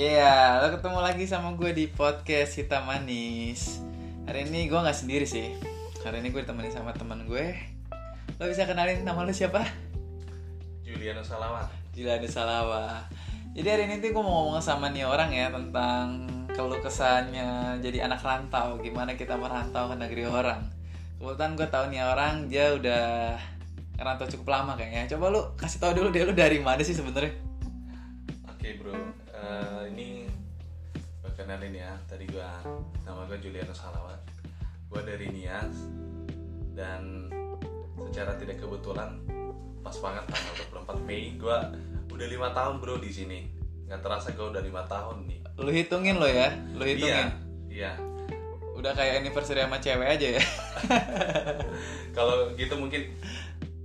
Iya, lo ketemu lagi sama gue di podcast Hitam Manis. Hari ini gue nggak sendiri sih. Hari ini gue ditemani sama teman gue. Lo bisa kenalin nama lo siapa? Juliano Salawa. Juliano Salawa. Jadi hari ini tuh gue mau ngomong sama nih orang ya tentang keluh kesannya jadi anak rantau. Gimana kita merantau ke negeri orang. Kebetulan gue tahu nih orang dia udah ngerantau cukup lama kayaknya. Coba lu kasih tahu dulu deh lu dari mana sih sebenarnya? Oke bro, Eh, ini gue kenalin ya. Tadi gue nama gue Juliano Salawa. Gue dari Nias dan secara tidak kebetulan pas banget tanggal 24 Mei gue udah lima tahun bro di sini. Nggak terasa gue udah lima tahun nih. Lu hitungin lo ya, lu Iya, hitungin. iya. Udah kayak anniversary sama cewek aja ya. Kalau gitu mungkin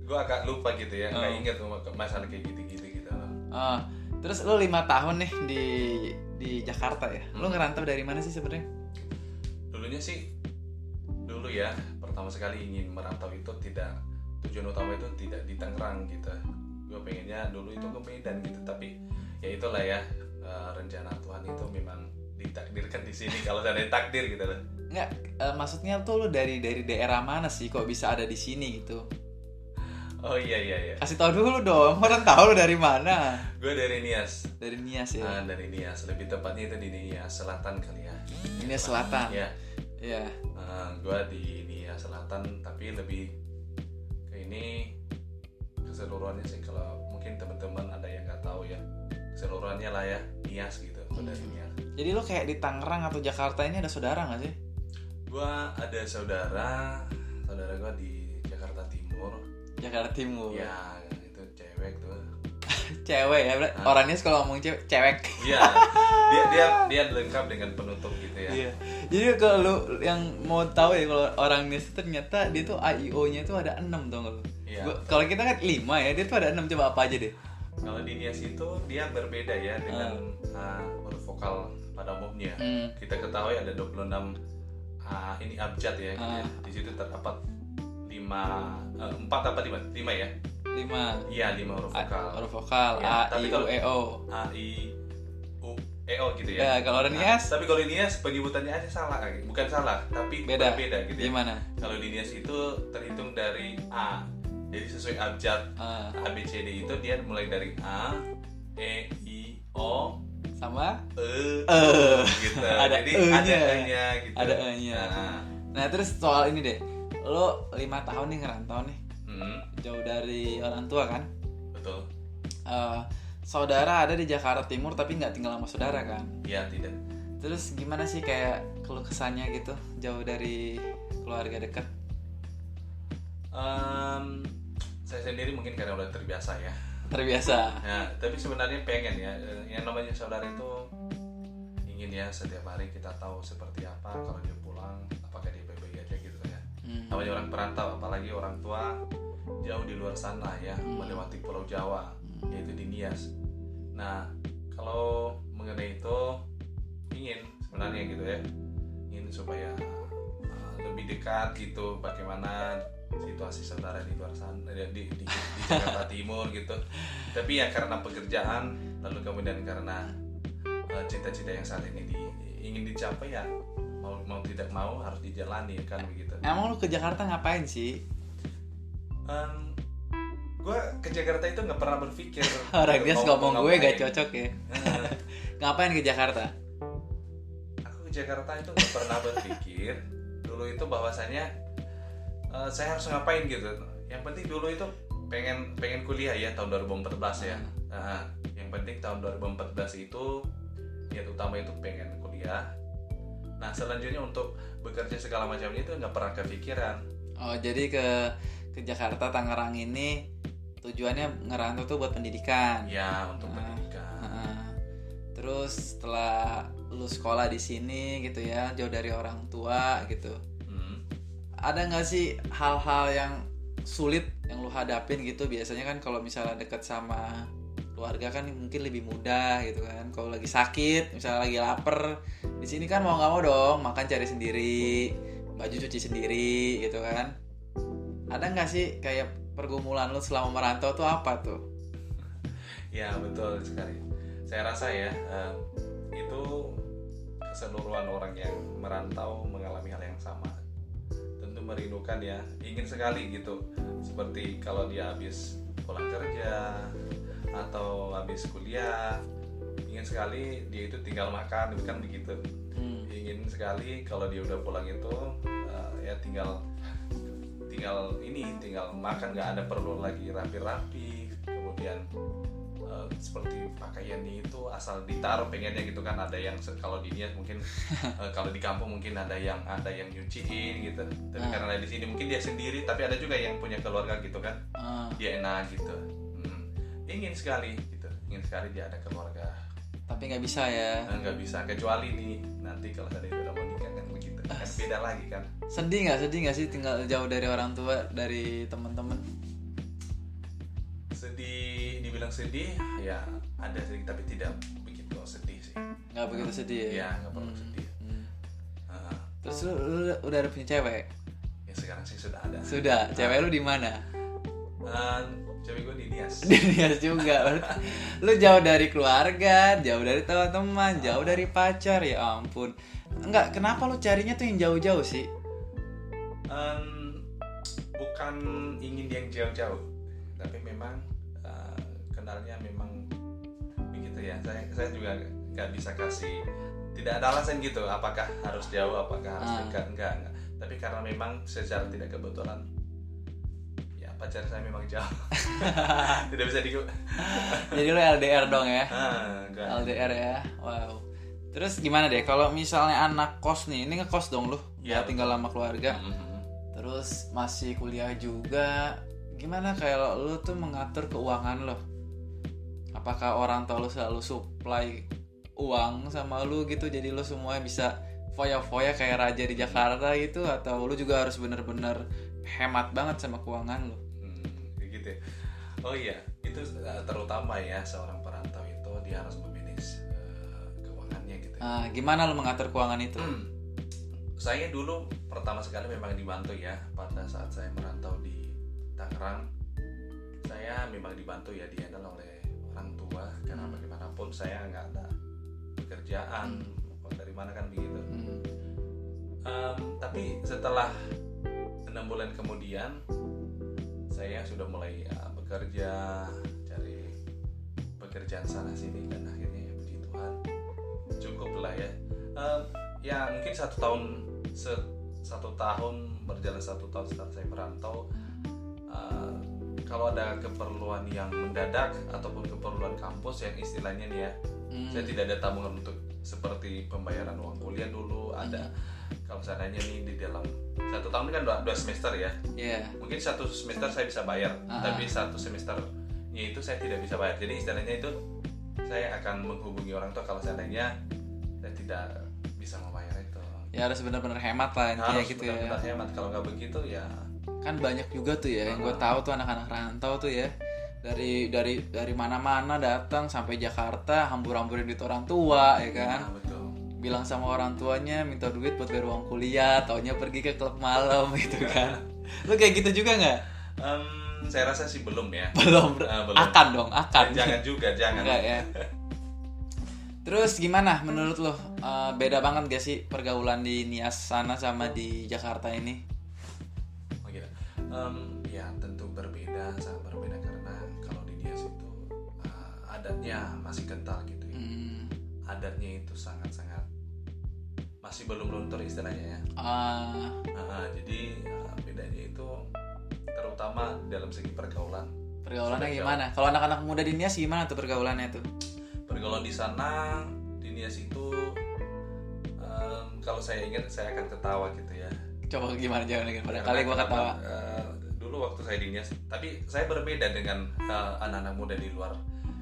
gue agak lupa gitu ya, nggak Oh. inget masalah kayak gitu-gitu gitu. Ah, terus lu lima tahun nih di di Jakarta ya. Lu Hmm. ngerantau dari mana sih sebenarnya? dulunya sih dulu ya pertama sekali ingin merantau itu tidak tujuan utama itu tidak di Tangerang gitu gue pengennya dulu itu ke Medan gitu tapi ya itulah ya eh, rencana Tuhan itu memang ditakdirkan di sini kalau ada takdir gitu loh Enggak, eh, maksudnya tuh lu dari dari daerah mana sih kok bisa ada di sini gitu? Oh iya iya iya Kasih tau dulu dong, orang tahu lu dari mana. gue dari Nias Dari Nias ya. Ah, dari Nias lebih tepatnya itu di Nias Selatan kali ya Nias Selatan. ya Iya. gue di Nias Selatan tapi lebih ke ini keseluruhannya sih kalau mungkin teman-teman ada yang nggak tahu ya keseluruhannya lah ya Nias gitu gua dari Nias Jadi lu kayak di Tangerang atau Jakarta ini ada saudara nggak sih? gue ada saudara Jakarta Timur. ya itu cewek tuh Cewek ya, Bro. Ah. orang Nias kalau ngomong cewek, cewek. iya dia dia dia lengkap dengan penutup gitu ya Iya. Jadi kalau lu yang mau tahu ya kalau orang Nias itu ternyata dia tuh AIO-nya tuh ada 6 tau gak lu? Iya. Kalau kita kan 5 ya, dia tuh ada 6 coba apa aja deh. kalau di Nias itu dia berbeda ya dengan ah, huruf vokal pada umumnya Hmm. kita ketahui ada 26 ah, ini abjad ya Ah. di situ terdapat 5 4 apa 5 5 ya? 5 iya 5 huruf vokal. huruf vokal. Ya, A, I, U, E, O. A I U E O gitu Ya, ya kalau orang Nah, Nias? tapi kalau Nias penyebutannya aja salah bukan salah tapi beda. berbeda gitu ya. Gimana? kalau di Nias itu terhitung dari A jadi sesuai abjad Ah, A B C D itu dia mulai dari A E I O sama? E Eh, gitu. Ada jadi E-nya. ada E-nya gitu. Ada E-nya. Nah, Nah, terus soal ini deh. Lo 5 tahun nih ngerantau nih, hmm, jauh dari orang tua kan? betul Eh, saudara ada di Jakarta Timur tapi nggak tinggal sama saudara kan? ya tidak Terus gimana sih kayak keluh kesannya gitu jauh dari keluarga dekat? Em, saya sendiri mungkin karena udah terbiasa ya Terbiasa. Nah, tapi sebenarnya pengen ya, eh, yang namanya saudara itu ingin ya setiap hari kita tahu seperti apa kalau dia pulang, Hmm. Namanya orang perantau, apalagi orang tua jauh di luar sana ya, Hmm. melewati Pulau Jawa, yaitu di Nias. Nah, kalau mengenai itu ingin sebenarnya gitu ya, ingin supaya uh, lebih dekat gitu, bagaimana situasi saudara di luar sana eh, di, di, di Jakarta Timur gitu tapi ya karena pekerjaan lalu kemudian karena uh, cita-cita yang saat ini di, ingin dicapai ya mau tidak mau harus dijalani kan begitu. Emang lu ke Jakarta ngapain sih? gue ke Jakarta itu nggak pernah berpikir. Orang dia ngomong gue gak cocok ya. Ngapain? Ke Jakarta? aku ke Jakarta itu nggak pernah berpikir. Dulu itu bahwasanya eh, saya harus ngapain gitu. Yang penting dulu itu pengen pengen kuliah ya tahun 2014 ya. Nah, yang penting tahun 2014 itu niat utama itu pengen kuliah nah selanjutnya untuk bekerja segala macamnya itu nggak pernah kepikiran Oh, jadi ke ke Jakarta Tangerang ini tujuannya ngerantau tuh buat pendidikan. ya untuk Ah. pendidikan Heeh. Terus setelah lu sekolah di sini gitu ya, jauh dari orang tua gitu. Hmm. Ada nggak sih hal-hal yang sulit yang lu hadapin gitu? Biasanya kan kalau misalnya deket sama keluarga kan mungkin lebih mudah gitu kan. Kalau lagi sakit, misalnya lagi lapar, di sini kan mau nggak mau dong makan cari sendiri, baju cuci sendiri gitu kan. Ada nggak sih kayak pergumulan lu selama merantau tuh apa tuh? Ya betul sekali. Saya rasa ya eh, itu keseluruhan orang yang merantau mengalami hal yang sama tentu merindukan ya ingin sekali gitu seperti kalau dia habis pulang kerja atau habis kuliah ingin sekali dia itu tinggal makan kan begitu Hmm. ingin sekali kalau dia udah pulang itu uh, ya tinggal tinggal ini tinggal makan nggak ada perlu lagi rapi-rapi kemudian uh, seperti pakaiannya itu asal ditaruh pengennya gitu kan ada yang kalau di Nias mungkin uh, kalau di kampung mungkin ada yang ada yang nyuciin gitu tapi Ah. karena di sini mungkin dia sendiri tapi ada juga yang punya keluarga gitu kan Ah, dia enak gitu. Ingin sekali gitu. Ingin sekali dia ada keluarga. Tapi nggak bisa ya. Nah, nggak bisa kecuali nih nanti kalau ada udah mau nikah kan begitu. Kan beda lagi kan. Sedih nggak? Sedih nggak sih tinggal jauh dari orang tua dari teman-teman? Sedih dibilang sedih ya ada sedikit tapi tidak begitu sedih sih. Nggak begitu sedih ya? Ya nggak perlu Hmm. sedih. Hmm. Ah, terus lu, lu udah ada punya cewek? Ya sekarang sih sudah ada. Sudah. Cewek lu di mana? Ah, cewek gue di Nias di Nias juga lu jauh dari keluarga jauh dari teman-teman jauh dari pacar ya ampun. Enggak kenapa lu carinya tuh yang jauh-jauh sih? Em, bukan ingin yang jauh-jauh tapi memang eh, kenalnya memang begitu ya. Saya saya juga nggak bisa kasih tidak ada alasan gitu apakah harus jauh apakah harus Ah. dekat enggak enggak. Tapi karena memang secara tidak kebetulan pacar saya memang jauh. Tidak bisa di jadi lu LDR dong ya? Ah. LDR ya? Wow. Terus gimana deh kalau misalnya anak kos nih ini ngekos dong lu? Ya tinggal sama keluarga? Mhm. terus masih kuliah juga gimana kayak lu tuh mengatur keuangan lo apakah orang tua lu selalu supply uang sama lu gitu jadi lu semua bisa foya-foya kayak raja di Jakarta gitu? Atau lu juga harus bener-bener hemat banget sama keuangan lu? Hmm, kayak gitu ya. Oh iya, itu uh, terutama ya seorang perantau itu dia harus memanage uh, keuangannya gitu. ya. nah, gimana lu mengatur keuangan itu saya dulu pertama sekali memang dibantu ya pada saat saya merantau di Tangerang. Saya memang dibantu ya dihandle oleh orang tua karena Hmm. bagaimanapun saya nggak ada pekerjaan mau dari mana kan begitu. Hmm. Em, tapi setelah enam bulan kemudian saya sudah mulai ya, bekerja cari pekerjaan sana sini dan akhirnya ya puji Tuhan cukup lah ya Em, ya mungkin satu tahun se- satu tahun berjalan satu tahun setelah saya merantau eh, kalau ada keperluan yang mendadak ataupun keperluan kampus yang istilahnya nih ya Hmm. saya tidak ada tabungan untuk seperti pembayaran uang kuliah dulu ada kalau seandainya nih di dalam satu tahun ini kan dua, dua semester ya. Iya. mungkin satu semester saya bisa bayar Ah. tapi satu semesternya itu saya tidak bisa bayar. Jadi istilahnya itu saya akan menghubungi orang tua kalau seandainya saya tidak bisa membayar itu. Ya harus bener-bener hemat lah intinya harus gitu benar-benar ya hemat. Kalau nggak begitu ya. Kan banyak juga tuh ya yang gue Ah. tahu tuh anak-anak rantau tuh ya. Dari dari dari mana-mana datang sampai Jakarta hambur-hamburin duit orang tua ya kan? nah, betul bilang sama orang tuanya minta duit buat bayar uang kuliah taunya pergi ke klub malam gitu kan. Lu kayak gitu juga nggak? Em, saya rasa sih belum ya. Belum. Ah, belum. akan dong akan. jangan juga jangan. Enggak ya. Terus gimana menurut lo? Eh, beda banget gak sih pergaulan di Nias sana sama di Jakarta ini? Oh gitu. Em, ya tentu berbeda, sangat berbeda karena kalau di Nias itu uh, adatnya masih kental gitu ya. Hmm, Adatnya itu sangat-sangat masih belum luntur istilahnya ya. ah, Ah, jadi uh, bedanya itu terutama dalam segi pergaulan. pergaulannya Sudah gimana kalau anak-anak muda di Nias gimana tuh pergaulannya tuh Pergaulan di sana di Nias itu em, kalau saya ingat saya akan ketawa gitu ya. coba gimana jangan lagi pada kali gua ketawa eh, dulu waktu saya di Nias, tapi saya berbeda dengan eh, anak-anak muda di luar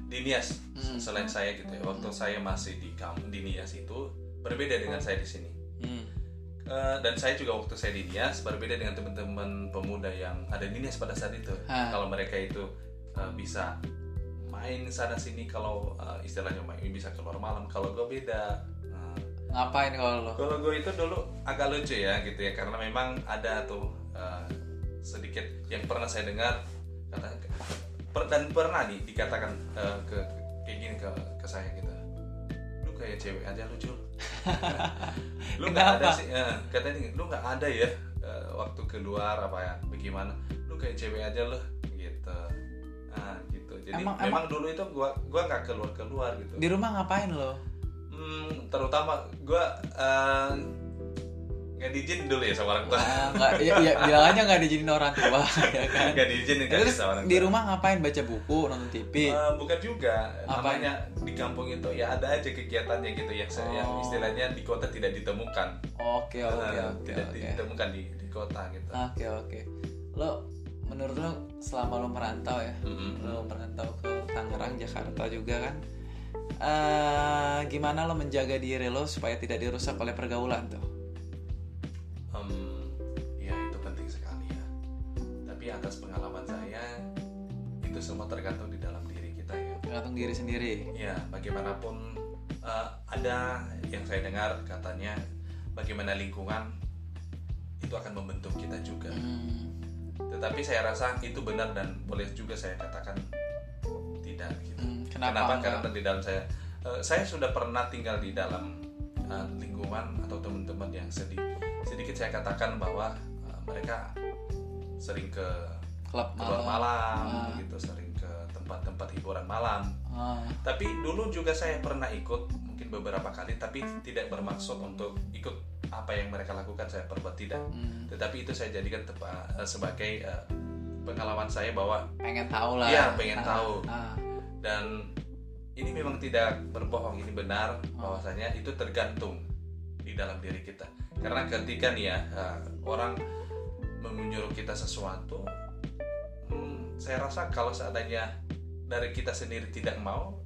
di Nias Hmm. selain saya gitu ya. Waktu saya masih di kampung di Nias itu berbeda dengan saya di sini. Hmm, Eh, dan saya juga waktu saya di Nias berbeda dengan teman-teman pemuda yang ada di Nias pada saat itu. Ah. Kalau mereka itu eh, bisa main sana sini kalau eh, istilahnya main bisa keluar malam. Kalau gue beda. Nah, ngapain kalau lo kalau gue itu dulu agak lucu ya gitu ya karena memang ada tuh uh, sedikit yang pernah saya dengar kata per- dan pernah nih dikatakan uh, ke kayak gini ke ke saya gitu lu kayak cewek aja lu Jul lu nggak ada sih eh, katanya lu nggak ada ya eh, waktu keluar apa ya bagaimana? Lu kayak cewek aja lu gitu. Ah gitu. Jadi Emang- memang dulu itu gua gua nggak keluar keluar gitu. Di rumah ngapain lo? Hmm, terutama gua eh, nggak diizinin dulu ya sama orang tua nggak, ya, ya, bilang aja nggak diizinin orang tua, ya kan? nggak diizinin kan Terus sama orang di tua. rumah ngapain? Baca buku, nonton TV? Eh, bukan juga Apa? namanya di kampung itu ya ada aja kegiatannya gitu yang saya yang Oh. istilahnya di kota tidak ditemukan Oke, oke, Eh, oke, tidak oke. ditemukan di di kota gitu Oke, oke. Lo menurut lo selama lo merantau ya, Mm-mm. lo merantau ke Tangerang, Jakarta juga kan? eh gimana lo menjaga diri lo supaya tidak dirusak oleh pergaulan tuh? Atas pengalaman saya itu semua tergantung di dalam diri kita ya. Tergantung diri sendiri. ya bagaimanapun eh, ada yang saya dengar katanya bagaimana lingkungan itu akan membentuk kita juga. Hmm, tetapi saya rasa itu benar dan boleh juga saya katakan tidak gitu. Hmm, kenapa, kenapa? karena di dalam saya eh, saya sudah pernah tinggal di dalam eh, lingkungan atau teman-teman yang sedih sedikit saya katakan bahwa eh, mereka sering ke klub malam. malam Ah. gitu sering ke tempat-tempat hiburan malam Ah, tapi dulu juga saya pernah ikut mungkin beberapa kali tapi tidak bermaksud untuk ikut apa yang mereka lakukan saya perbuat tidak hmm, tetapi itu saya jadikan tepa- eh, sebagai eh, pengalaman saya bahwa pengen tahu lah. Iya, pengen Ah, tahu. ah, dan ini memang tidak berbohong ini benar Oh. bahwasanya itu tergantung di dalam diri kita karena ketika nih ya eh, orang menyuruh kita sesuatu saya rasa kalau seandainya dari kita sendiri tidak mau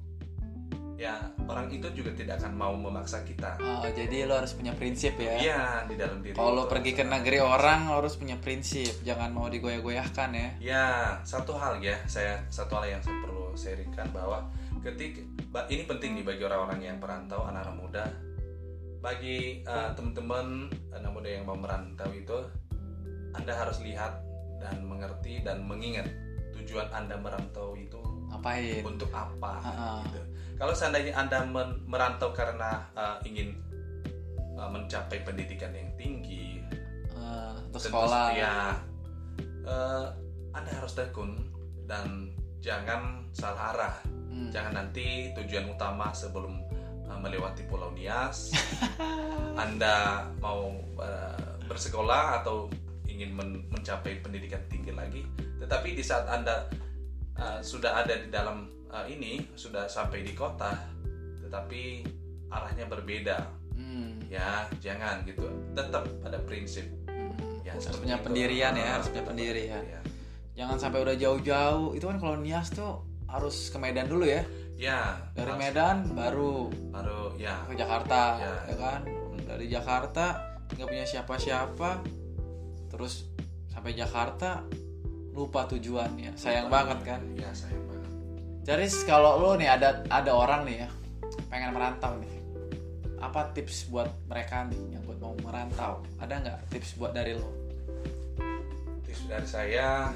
ya orang itu juga tidak akan mau memaksa kita Oh, jadi lo harus punya prinsip ya. iya di dalam diri Kalau pergi ke negeri orang lo harus punya prinsip, jangan mau digoyah-goyahkan ya. Ya, satu hal ya, saya satu hal yang saya perlu sharingkan bahwa ketika ini penting nih bagi orang-orang yang perantau, anak-anak muda, bagi uh, teman-teman anak muda yang mau merantau itu, anda harus lihat dan mengerti dan mengingat tujuan anda merantau itu Ngapain? untuk apa. Ah, ah. Gitu. Kalau seandainya anda merantau karena uh, ingin uh, mencapai pendidikan yang tinggi, Eh, untuk Tentu sekolah. ya eh, anda harus tekun dan jangan salah arah Hmm. jangan nanti tujuan utama sebelum eh, melewati Pulau Nias anda mau eh, bersekolah atau ingin men- mencapai pendidikan tinggi lagi tetapi di saat anda eh, sudah ada di dalam eh, ini sudah sampai di kota tetapi arahnya berbeda Hmm. ya jangan gitu tetap pada prinsip Hmm. ya harus seperti punya itu. pendirian ya, Ah, harus punya pendirian. pendirian. Jangan sampai udah jauh-jauh. Itu kan kalau Nias tuh harus ke Medan dulu ya. ya Dari harus- Medan baru baru ya ke Jakarta, Ya. ya kan? Dari Jakarta nggak punya siapa-siapa, terus sampai Jakarta lupa tujuannya. Sayang banget kan. ya sayang banget Jadi kalau lo nih ada ada orang nih ya pengen merantau nih, apa tips buat mereka nih yang buat mau merantau? Ada nggak tips buat dari lo? tips dari saya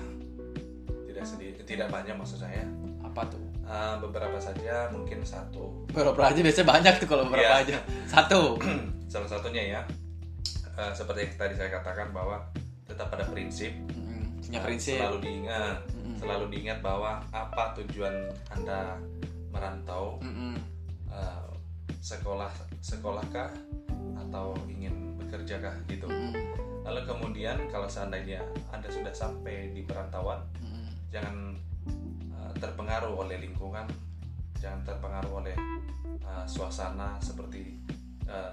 tidak sedikit tidak banyak maksud saya Apa tuh? Eh, beberapa saja mungkin satu Beberapa aja biasanya banyak tuh kalau beberapa Iya. aja. Satu. salah satunya ya eh, seperti yang tadi saya katakan bahwa tetap pada prinsip Mm, punya Eh, prinsip. selalu diingat Mm-mm. selalu diingat bahwa apa tujuan anda merantau Mm-mm. eh, sekolah sekolahkah atau ingin bekerjakah gitu Mm-mm. Lalu kemudian kalau seandainya Anda sudah sampai di perantauan, Mm-mm. jangan uh, terpengaruh oleh lingkungan, jangan terpengaruh oleh uh, suasana seperti uh,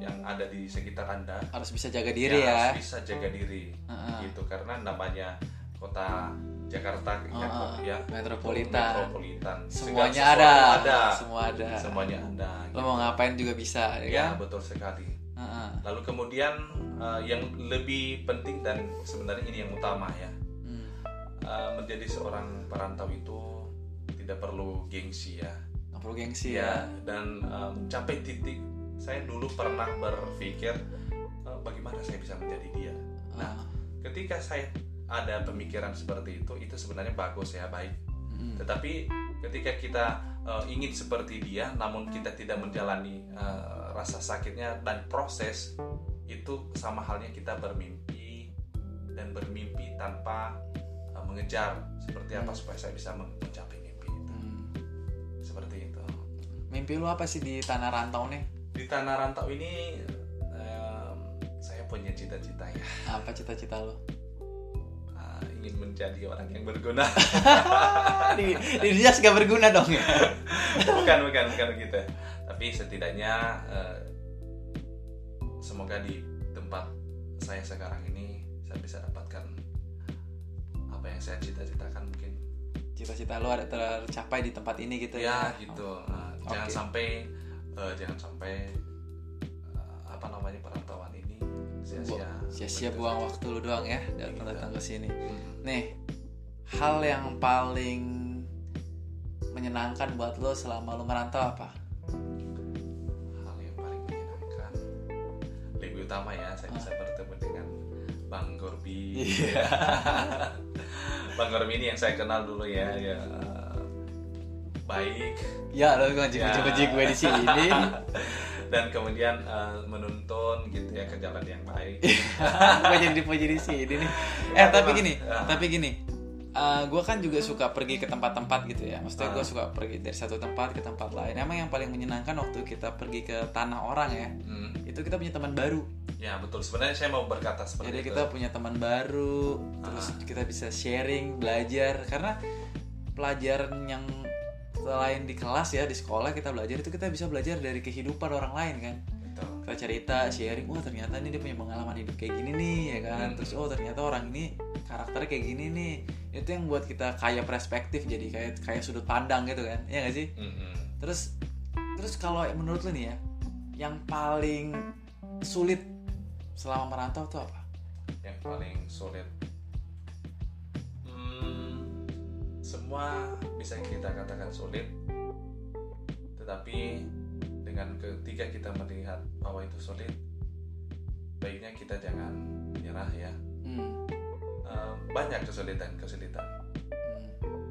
yang ada di sekitar Anda. Harus bisa jaga diri ya. harus bisa jaga diri, Heeh. gitu karena namanya kota Jakarta ya, Heeh. ya Metropolitan. metropolitan. Semuanya ada. ada, Semua ada. semuanya ada. Lo mau ngapain juga bisa, ya Ya kan? betul sekali. Heeh. Lalu kemudian uh, yang lebih penting dan sebenarnya ini yang utama ya, Hmm. uh, menjadi seorang perantau itu tidak perlu gengsi ya. Nggak perlu gengsi ya ya. dan uh, mencapai titik saya dulu pernah berpikir uh, bagaimana saya bisa menjadi dia. Nah, Ah. ketika saya ada pemikiran seperti itu, itu sebenarnya bagus ya, baik. Mm. Mm. tetapi ketika kita eh, ingin seperti dia namun kita tidak menjalani eh, rasa sakitnya dan proses itu sama halnya kita bermimpi dan bermimpi tanpa eh, mengejar seperti apa Hmm. supaya saya bisa men- mencapai mimpi itu Hmm. seperti itu Mimpi lu apa sih di tanah rantau nih? Di tanah rantau ini em, saya punya cita-cita ya Apa cita-cita lu? Ah, ingin menjadi orang yang berguna di, di dia gak berguna dong ya? bukan bukan bukan gitu tapi setidaknya eh, semoga di tempat saya sekarang ini saya bisa dapatkan apa yang saya cita-citakan mungkin Cita-cita lu ada tercapai di tempat ini gitu ya ya? gitu Nah, jangan Oke. sampai eh, jangan sampai eh, apa namanya perantauan ini sia-sia Sia-sia buang waktu lu doang ya datang datang ke sini. Hmm. Nih, hal yang paling menyenangkan buat lo selama lo merantau apa? hal yang paling menyenangkan lebih utama ya saya Ah. bisa bertemu dengan Bang Gorbi Iya. Bang Gorbi ini yang saya kenal dulu ya ya baik Ya, lo ngaji-ngaji gue di sini. dan kemudian eh, menuntun gitu ya ke jalan yang baik gue jadi dipuji di sini nih. Eh, tapi Emang, gini, ah. tapi gini. gue kan juga suka pergi ke tempat-tempat gitu ya. Maksudnya gue Ah. suka pergi dari satu tempat ke tempat lain. Emang yang paling menyenangkan waktu kita pergi ke tanah orang ya, Hmm, itu kita punya teman baru. ya betul sebenarnya saya mau berkata seperti Jadi itu kita punya teman baru, terus Ah. kita bisa sharing, belajar karena pelajaran yang selain di kelas ya di sekolah kita belajar itu kita bisa belajar dari kehidupan orang lain kan. Betul. Kita cerita, sharing, wah ternyata ini dia punya pengalaman hidup kayak gini nih ya kan. Hmm. Terus oh ternyata orang ini karakternya kayak gini nih. Itu yang buat kita kaya perspektif jadi kayak kayak sudut pandang gitu kan. Iya gak sih? Mm-mm. Terus terus kalau menurut lu nih ya, yang paling sulit selama merantau tuh apa? yang paling sulit semua bisa kita katakan sulit tetapi dengan ketika kita melihat bahwa itu sulit baiknya kita jangan menyerah ya. Hmm. Eh, banyak kesulitan-kesulitan. Hmm.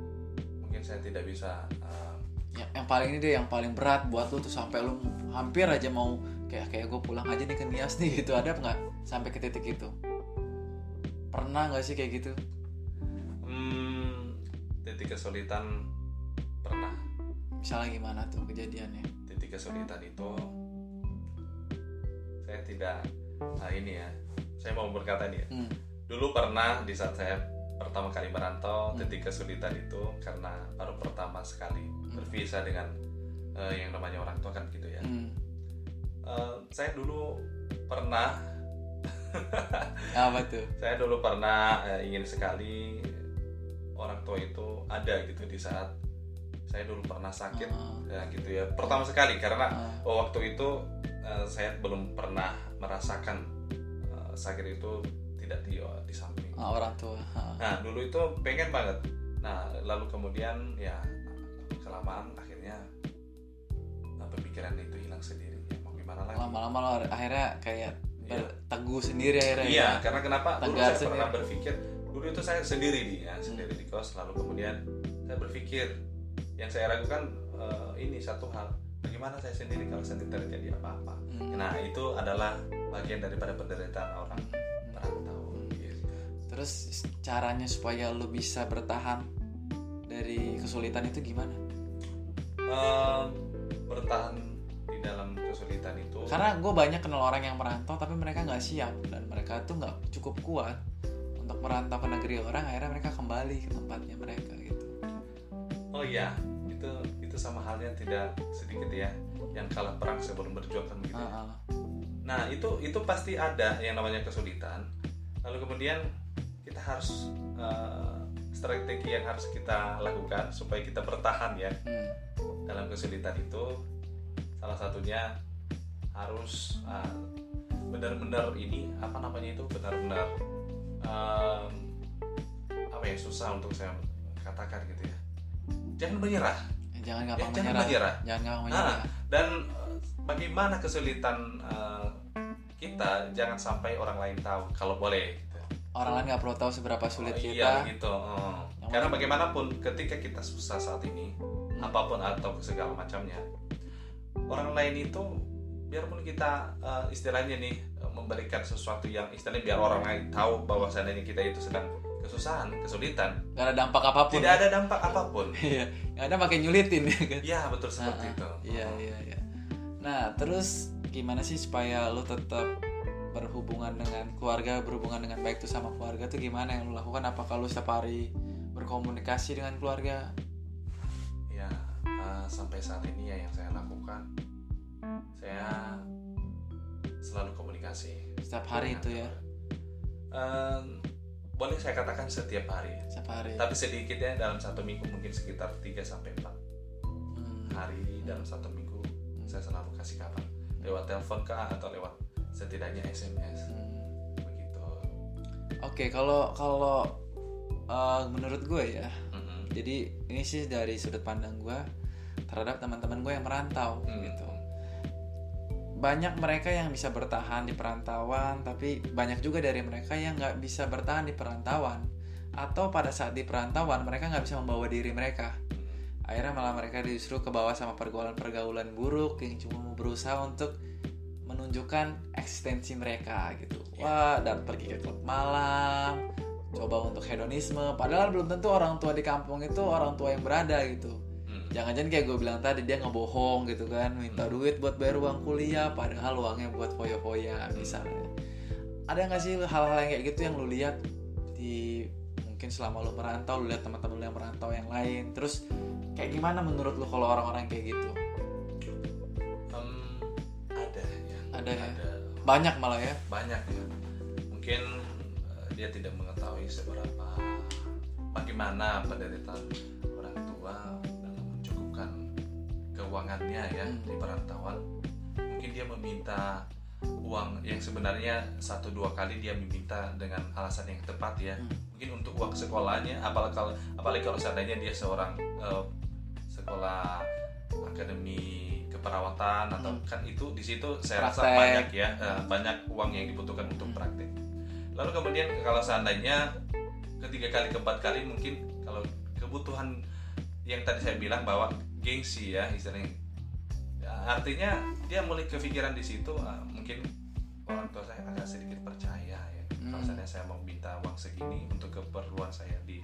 mungkin saya tidak bisa eh, Ya, yang paling ini deh yang paling berat buat lu tuh sampai lu hampir aja mau kayak kayak gue pulang aja nih ke Nias nih gitu ada apa nggak? Sampai ke titik itu. Pernah nggak sih kayak gitu titik kesulitan pernah misalnya gimana tuh kejadiannya titik kesulitan itu saya tidak nah ini ya saya mau berkata nih ya. hmm. dulu pernah di saat saya pertama kali merantau Hmm. titik kesulitan itu karena baru pertama sekali berpisah dengan eh, yang namanya orang tua kan gitu ya Hmm. Eh, saya dulu pernah apa tuh saya dulu pernah eh, ingin sekali orang tua itu ada gitu di saat saya dulu pernah sakit Ah. ya gitu ya pertama sekali karena. Oh, waktu itu eh, saya belum pernah merasakan eh, sakit itu tidak di di samping. Ah, orang tua Ah. Nah dulu itu pengen banget. Nah lalu kemudian ya kelamaan akhirnya nah, pemikiran itu hilang sendiri. Ya, mau gimana lagi? lama-lama akhirnya kayak Iya. berteguh sendiri akhirnya Iya ya karena kenapa? Dulu Tegar saya pernah sendiri. berpikir dulu itu saya sendiri nih ya sendiri di kos. Lalu kemudian saya berpikir yang saya ragukan eh, ini satu hal. Bagaimana saya sendiri kalau saya terjadi apa-apa? Hmm. Nah itu adalah bagian daripada penderitaan orang Hmm. merantau. Gitu. terus caranya supaya lu bisa bertahan dari kesulitan itu gimana Em, bertahan di dalam kesulitan itu. karena gue banyak kenal orang yang merantau tapi mereka nggak siap dan mereka tuh nggak cukup kuat merantau ke negeri orang akhirnya mereka kembali ke tempatnya mereka gitu Oh iya, itu itu sama halnya tidak sedikit ya yang kalah perang sebelum berjuang kan begitu. ya. Ah, ah. Nah itu itu pasti ada yang namanya kesulitan. Lalu kemudian kita harus eh, strategi yang harus kita lakukan supaya kita bertahan ya Hmm. dalam kesulitan itu salah satunya harus uh, benar-benar ini apa namanya itu benar-benar um, apa ya susah untuk saya katakan gitu ya. Jangan menyerah. Ya, jangan ya, gampang jangan menyerah. menyerah. Jangan gampang menyerah. Ah, dan uh, bagaimana kesulitan uh, kita? Jangan sampai orang lain tahu kalau boleh gitu. orang lain nggak perlu tahu seberapa sulit Oh, kita. iya gitu. Yang karena bagaimanapun ketika kita susah saat ini Hmm. apa pun atau segala macamnya orang lain itu biarpun kita eh, istilahnya nih eh, memberikan sesuatu yang istilahnya biar orang lain tahu bahwa seandainya kita itu sedang kesusahan kesulitan Gak ada dampak apa pun. tidak ada dampak apa pun Iya, yang ada makin nyulitin ya kan. ya betul seperti Ah, itu. Iya, iya, iya. Nah, terus gimana sih supaya lu tetap berhubungan dengan keluarga, berhubungan dengan baik tuh sama keluarga tuh gimana yang lu lakukan? Apakah lu setiap hari berkomunikasi dengan keluarga? ya eh, sampai saat ini ya yang saya lakukan saya selalu komunikasi Setiap hari itu ya, Eh, boleh saya katakan setiap hari setiap hari. tapi sedikitnya dalam satu minggu mungkin sekitar 3 sampai 4 Hmm. hari dalam satu minggu saya selalu kasih kabar lewat telepon kah atau lewat setidaknya SMS Hmm. begitu Oke, kalau kalau uh, menurut gue ya, Mhm. jadi ini sih dari sudut pandang gue terhadap teman-teman gue yang merantau Hmm. gitu. Banyak mereka yang bisa bertahan di perantauan, tapi banyak juga dari mereka yang nggak bisa bertahan di perantauan. Atau pada saat di perantauan mereka nggak bisa membawa diri mereka. Akhirnya malah mereka justru ke bawah sama pergaulan-pergaulan buruk yang cuma mau berusaha untuk menunjukkan eksistensi mereka gitu. Wah, dan pergi ke klub malam, coba untuk hedonisme. Padahal belum tentu orang tua di kampung itu orang tua yang berada gitu. Hmm. Jangan-jangan kayak gue bilang tadi dia ngebohong gitu kan, minta duit buat bayar uang kuliah, padahal uangnya buat foya-foya misalnya. Ada nggak sih hal-hal yang kayak gitu yang lu lihat di mungkin selama lu merantau, lu lihat teman-teman lu yang merantau yang lain, terus kayak gimana menurut lu kalau orang-orang kayak gitu? Em, ada ya Ada ya? ada Banyak malah ya. banyak ya mungkin eh, dia tidak mengetahui seberapa bagaimana penderitaan orang tua keuangannya ya Hmm. di perantauan mungkin dia meminta uang yang sebenarnya satu dua kali dia meminta dengan alasan yang tepat ya Hmm. mungkin untuk uang sekolahnya apalagi kalau apalagi kalau seandainya dia seorang eh, sekolah akademi keperawatan atau Hmm. kan itu di situ saya rasa Praktek. banyak ya eh, banyak uang yang dibutuhkan untuk Hmm. praktek lalu kemudian kalau seandainya ketiga kali keempat kali mungkin kalau kebutuhan yang tadi saya bilang bahwa gengsi ya istilahnya. Ya, artinya dia mulai kepikiran di situ ah, mungkin orang tua saya agak sedikit percaya ya. Kalau Hmm. seandainya saya mau minta uang segini untuk keperluan saya di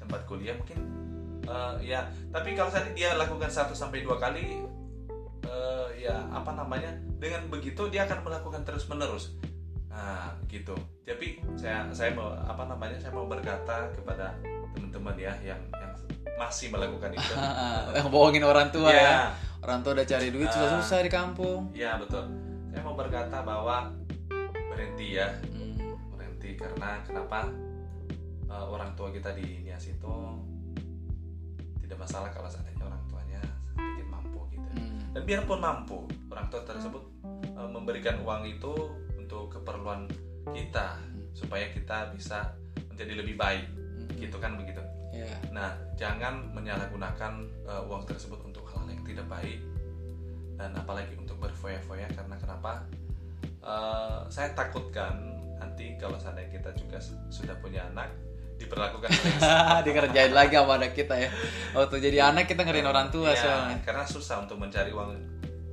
tempat kuliah mungkin eh, ya tapi kalau seandainya dia lakukan satu sampai dua kali eh, ya apa namanya dengan begitu dia akan melakukan terus menerus nah gitu. Tapi saya saya mau apa namanya saya mau berkata kepada teman-teman ya yang masih melakukan itu yang bohongin orang tua ya. ya Orang tua udah cari duit Ah. susah-susah di kampung. ya betul saya mau berkata bahwa berhenti ya Hmm. berhenti karena kenapa eh, orang tua kita di Nias itu tidak masalah kalau seandainya orang tuanya sedikit mampu gitu Hmm. dan biarpun mampu orang tua tersebut eh, memberikan uang itu untuk keperluan kita supaya kita bisa menjadi lebih baik Hmm. gitu kan begitu Ya. nah jangan menyalahgunakan eh, uang tersebut untuk hal yang tidak baik dan apalagi untuk berfoya-foya karena kenapa? Eh, saya takutkan nanti kalau seandainya kita juga su- sudah punya anak diperlakukan dikerjain lagi sama anak kita ya. Waktu jadi anak kita ngerin orang tua Iya, soalnya. karena susah untuk mencari uang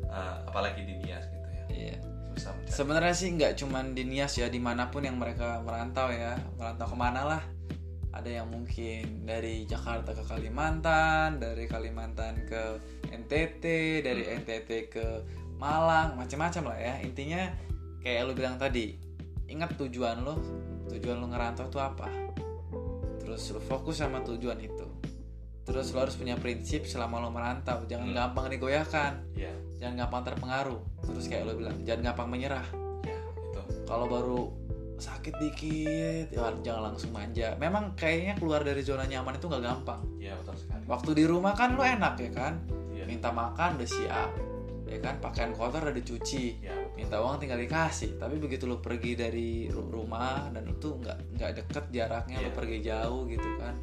eh, apalagi di Nias gitu ya. Iya. Susah mencari. Sebenarnya sih nggak cuman di Nias ya di mana pun yang mereka merantau ya. Merantau ke mana lah ada yang mungkin dari Jakarta ke Kalimantan dari Kalimantan ke NTT dari Hmm. NTT ke Malang macam-macam lah ya. Intinya kayak lu bilang tadi ingat tujuan lo tujuan lo ngerantau itu apa? Terus lu fokus sama tujuan itu. Terus lo harus punya prinsip selama lo merantau. Jangan Hmm. gampang digoyahkan. Ya jangan gampang terpengaruh. Terus kayak lo bilang jangan gampang menyerah. Ya itu. Kalau baru sakit dikit ya. Jangan langsung manja. Memang kayaknya keluar dari zona nyaman itu nggak gampang. Ya betul sekali. Waktu di rumah kan lo enak ya kan? Iya. minta makan udah siap ya kan? Pakaian kotor udah dicuci ya minta uang tinggal dikasih. Tapi begitu lo pergi dari ru- rumah dan itu nggak nggak deket jaraknya lo Iya. pergi jauh gitu kan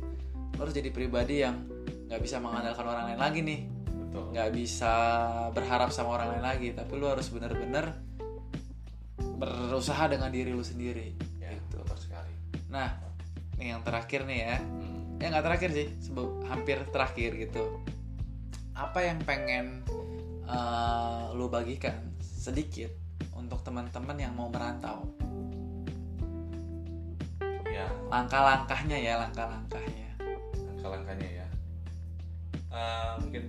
lo harus jadi pribadi yang nggak bisa mengandalkan orang lain lagi nih. Nggak bisa berharap sama orang lain lagi tapi lu harus bener-bener berusaha dengan diri lu sendiri ya gitu. betul sekali. Nah ini yang terakhir nih ya. Hmm. ya nggak terakhir sih sebe- hampir terakhir gitu. Apa yang pengen eh, lu bagikan sedikit untuk teman-teman yang mau merantau? Ya. Langkah-langkahnya ya langkah-langkahnya. Langkah-langkahnya ya. Eh, mungkin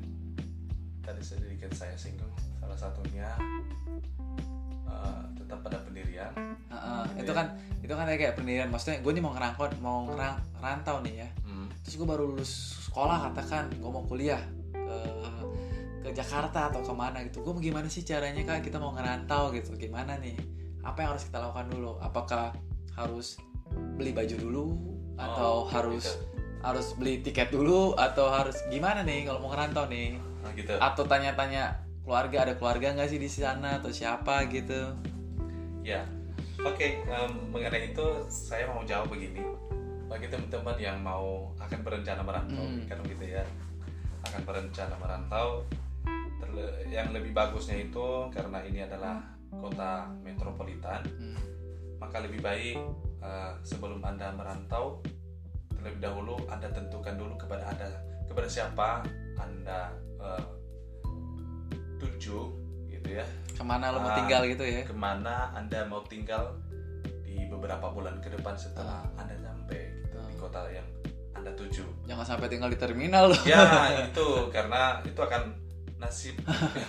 tadi sedikit saya singgung salah satunya eh, tetap pada pendirian. Heeh, Gitu itu ya. kan itu kan kayak pendirian. Maksudnya gue nih mau ngerangkot mau ngerang, rantau nih ya. Hmm, terus gue baru lulus sekolah katakan gue mau kuliah ke ke Jakarta atau ke mana gitu. Gue gimana sih caranya kak? Kita mau ngerantau gitu. Gimana nih? Apa yang harus kita lakukan dulu? Apakah harus beli baju dulu atau Oh, harus gitu. harus beli tiket dulu atau harus gimana nih kalau mau ngerantau nih? Nah, gitu. Atau tanya-tanya keluarga ada keluarga nggak sih di sana atau siapa gitu Ya, oke. em, mengenai itu saya mau jawab begini. Bagi teman-teman yang mau akan berencana merantau, Hmm. kan gitu ya, akan berencana merantau, terle- yang lebih bagusnya itu karena ini adalah kota metropolitan, Hmm. maka lebih baik eh, sebelum anda merantau, terlebih dahulu anda tentukan dulu kepada anda kepada siapa anda eh, tuju, ya. Ke mana lo mau Ah, tinggal gitu ya? ke mana anda mau tinggal di beberapa bulan ke depan setelah Ah. anda sampai gitu, di kota yang anda tuju. Jangan sampai tinggal di terminal loh ya itu karena itu akan nasib.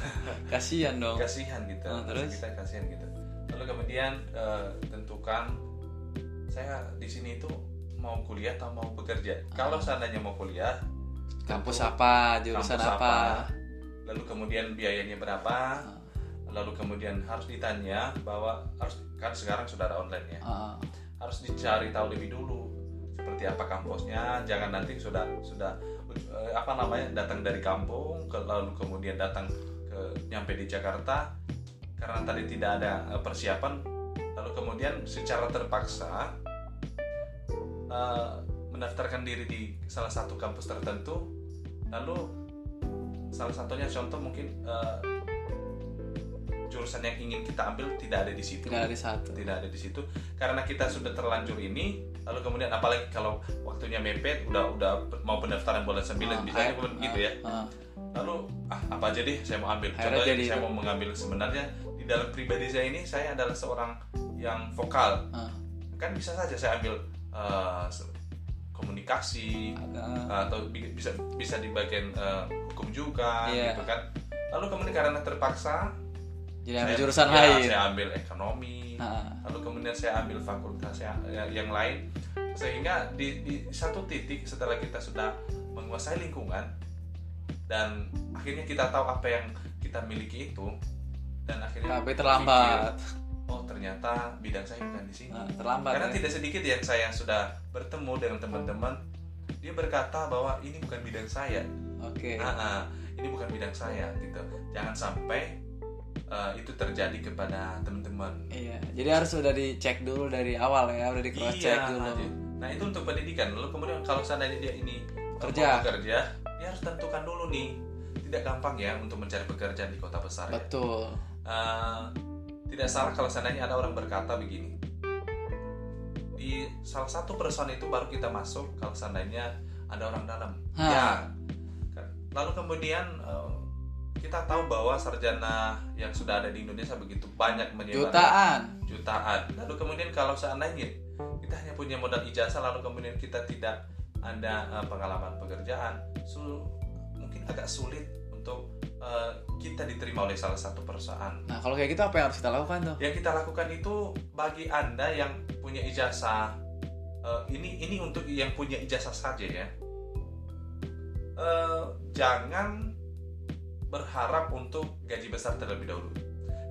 Kasihan dong. Kasihan gitu. Ah, nasib terus? kita kasihan gitu. Lalu kemudian eh, tentukan saya di sini itu mau kuliah atau mau bekerja? Kalau seandainya mau kuliah kampus tentu apa? Jurusan kampus apa, lalu kemudian biayanya berapa? Ah. Lalu kemudian harus ditanya bahwa harus kan sekarang sudah ada online ya. Ah, harus dicari tahu lebih dulu seperti apa kampusnya jangan nanti sudah sudah eh, apa namanya datang dari kampung ke- lalu kemudian datang ke nyampe di Jakarta karena tadi tidak ada eh, persiapan. Lalu kemudian secara terpaksa eh, mendaftarkan diri di salah satu kampus tertentu. Lalu salah satunya contoh mungkin eh, jurusan yang ingin kita ambil tidak ada di situ. Tidak ada satu. Tidak ada di situ. Karena kita sudah terlanjur ini lalu kemudian apalagi kalau waktunya mepet udah udah mau pendaftaran bulan 9 Ah, bisa akhir- gitu ya. ah, lalu ah, apa aja deh saya mau ambil. Contohnya jadi saya itu. mau mengambil sebenarnya di dalam pribadi saya ini saya adalah seorang yang vokal. Ah. kan bisa saja saya ambil eh, se- komunikasi Ada- atau bi- bisa bisa di bagian eh, hukum juga Iya. gitu kan. Lalu kemudian karena terpaksa jadi ambil saya- jurusan ya, lain. saya ambil ekonomi. Ah, lalu kemudian saya ambil fakultas yang, yang lain. Sehingga di, di satu titik setelah kita sudah menguasai lingkungan dan akhirnya kita tahu apa yang kita miliki itu dan akhirnya tapi terlambat. pikir, oh ternyata bidang saya bukan di sini. Ah, terlambat karena ya. tidak sedikit yang saya sudah bertemu dengan teman-teman dia berkata bahwa ini bukan bidang saya. Oke. Ah, ini bukan bidang saya gitu. Jangan sampai eh, itu terjadi kepada teman-teman iya jadi harus sudah dicek dulu dari awal ya udah di cross check Iya, dulu Haji. Nah itu untuk pendidikan. Lalu kemudian kalau seandainya dia ini uh, Kerja. mau bekerja, dia harus tentukan dulu nih. Tidak gampang ya untuk mencari pekerjaan di kota besar. Ya. betul Uh, tidak salah kalau seandainya ada orang berkata begini. Di salah satu perusahaan itu baru kita masuk kalau seandainya ada orang dalam. Hah. Ya. Kan. Lalu kemudian uh, kita tahu bahwa sarjana yang sudah ada di Indonesia begitu banyak menyebar jutaan jutaan. Lalu kemudian kalau seandainya kita hanya punya modal ijazah lalu kemudian kita tidak ada eh, pengalaman pekerjaan, su- mungkin agak sulit untuk eh, kita diterima oleh salah satu perusahaan. nah kalau kayak gitu apa yang harus kita lakukan tuh Yang kita lakukan itu bagi anda yang punya ijazah eh, ini ini untuk yang punya ijazah saja ya. Eh, jangan berharap untuk gaji besar terlebih dahulu.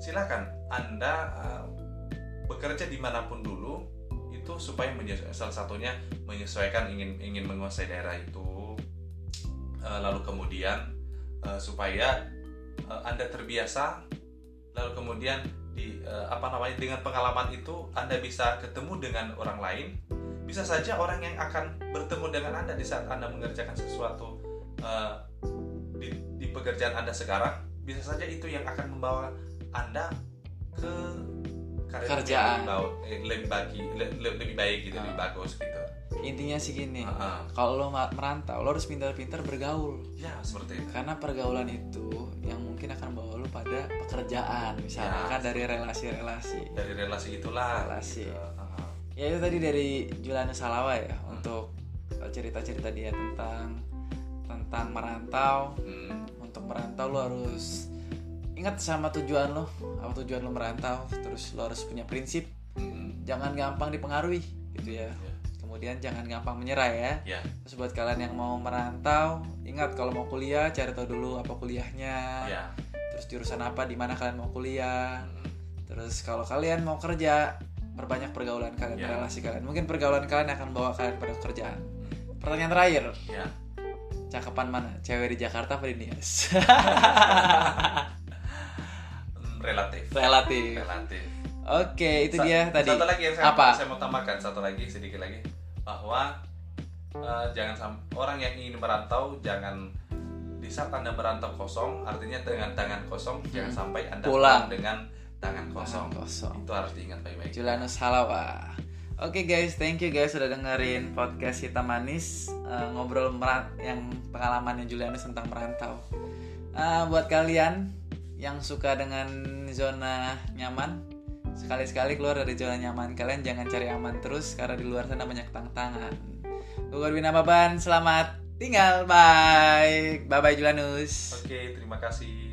Silakan anda eh, bekerja di mana pun dulu itu supaya salah satunya menyesuaikan ingin ingin menguasai daerah itu Eh, lalu kemudian eh, supaya anda terbiasa lalu kemudian di apa namanya dengan pengalaman itu anda bisa ketemu dengan orang lain bisa saja orang yang akan bertemu dengan anda di saat anda mengerjakan sesuatu di pekerjaan anda sekarang bisa saja itu yang akan membawa anda ke karir Kerjaan. eh, lebih bagi le- le- lebih baik gitu Ah. lebih bagus gitu intinya sih gini Ah. kalau lo merantau lo harus pintar-pintar bergaul ya seperti itu karena pergaulan itu yang mungkin akan bawa lo pada pekerjaan misalnya Ya. kan dari relasi-relasi dari relasi itulah Relasi. gitu. Ah. ya itu tadi dari Juliana Salawa ya untuk cerita-cerita dia tentang tentang merantau Hmm. Untuk merantau lo harus ingat sama tujuan lo apa tujuan lo merantau terus lo harus punya prinsip. Hmm. jangan gampang dipengaruhi gitu ya. Ya. kemudian jangan gampang menyerah ya. Ya terus buat kalian yang mau merantau ingat kalau mau kuliah cari tahu dulu apa kuliahnya. Ya terus jurusan apa di mana kalian mau kuliah. Hmm. terus kalau kalian mau kerja perbanyak pergaulan kalian Ya. relasi kalian. Mungkin pergaulan kalian akan bawa kalian pada kerjaan. Pertanyaan terakhir. Ya cakapan mana cewek di Jakarta apa di Nias Hmm, relatif relatif relatif oke itu Sa- dia tadi Satu lagi yang saya, Apa? saya mau tambahkan satu lagi sedikit lagi bahwa eh, jangan orang yang ingin merantau jangan di saat anda merantau kosong artinya dengan tangan kosong jangan sampai anda Hmm. Pulang. pulang dengan tangan kosong. kosong Itu harus diingat baik-baik. Julianus Halawa Oke guys, thank you guys sudah dengerin podcast Hitam Manis eh, ngobrol meran yang pengalamannya Julianus tentang merantau. Eh, buat kalian yang suka dengan zona nyaman, sekali-sekali keluar dari zona nyaman kalian jangan cari aman terus karena di luar sana banyak tantangan. Gue Wina Baban, selamat tinggal, bye, bye bye Julianus. Oke, terima kasih.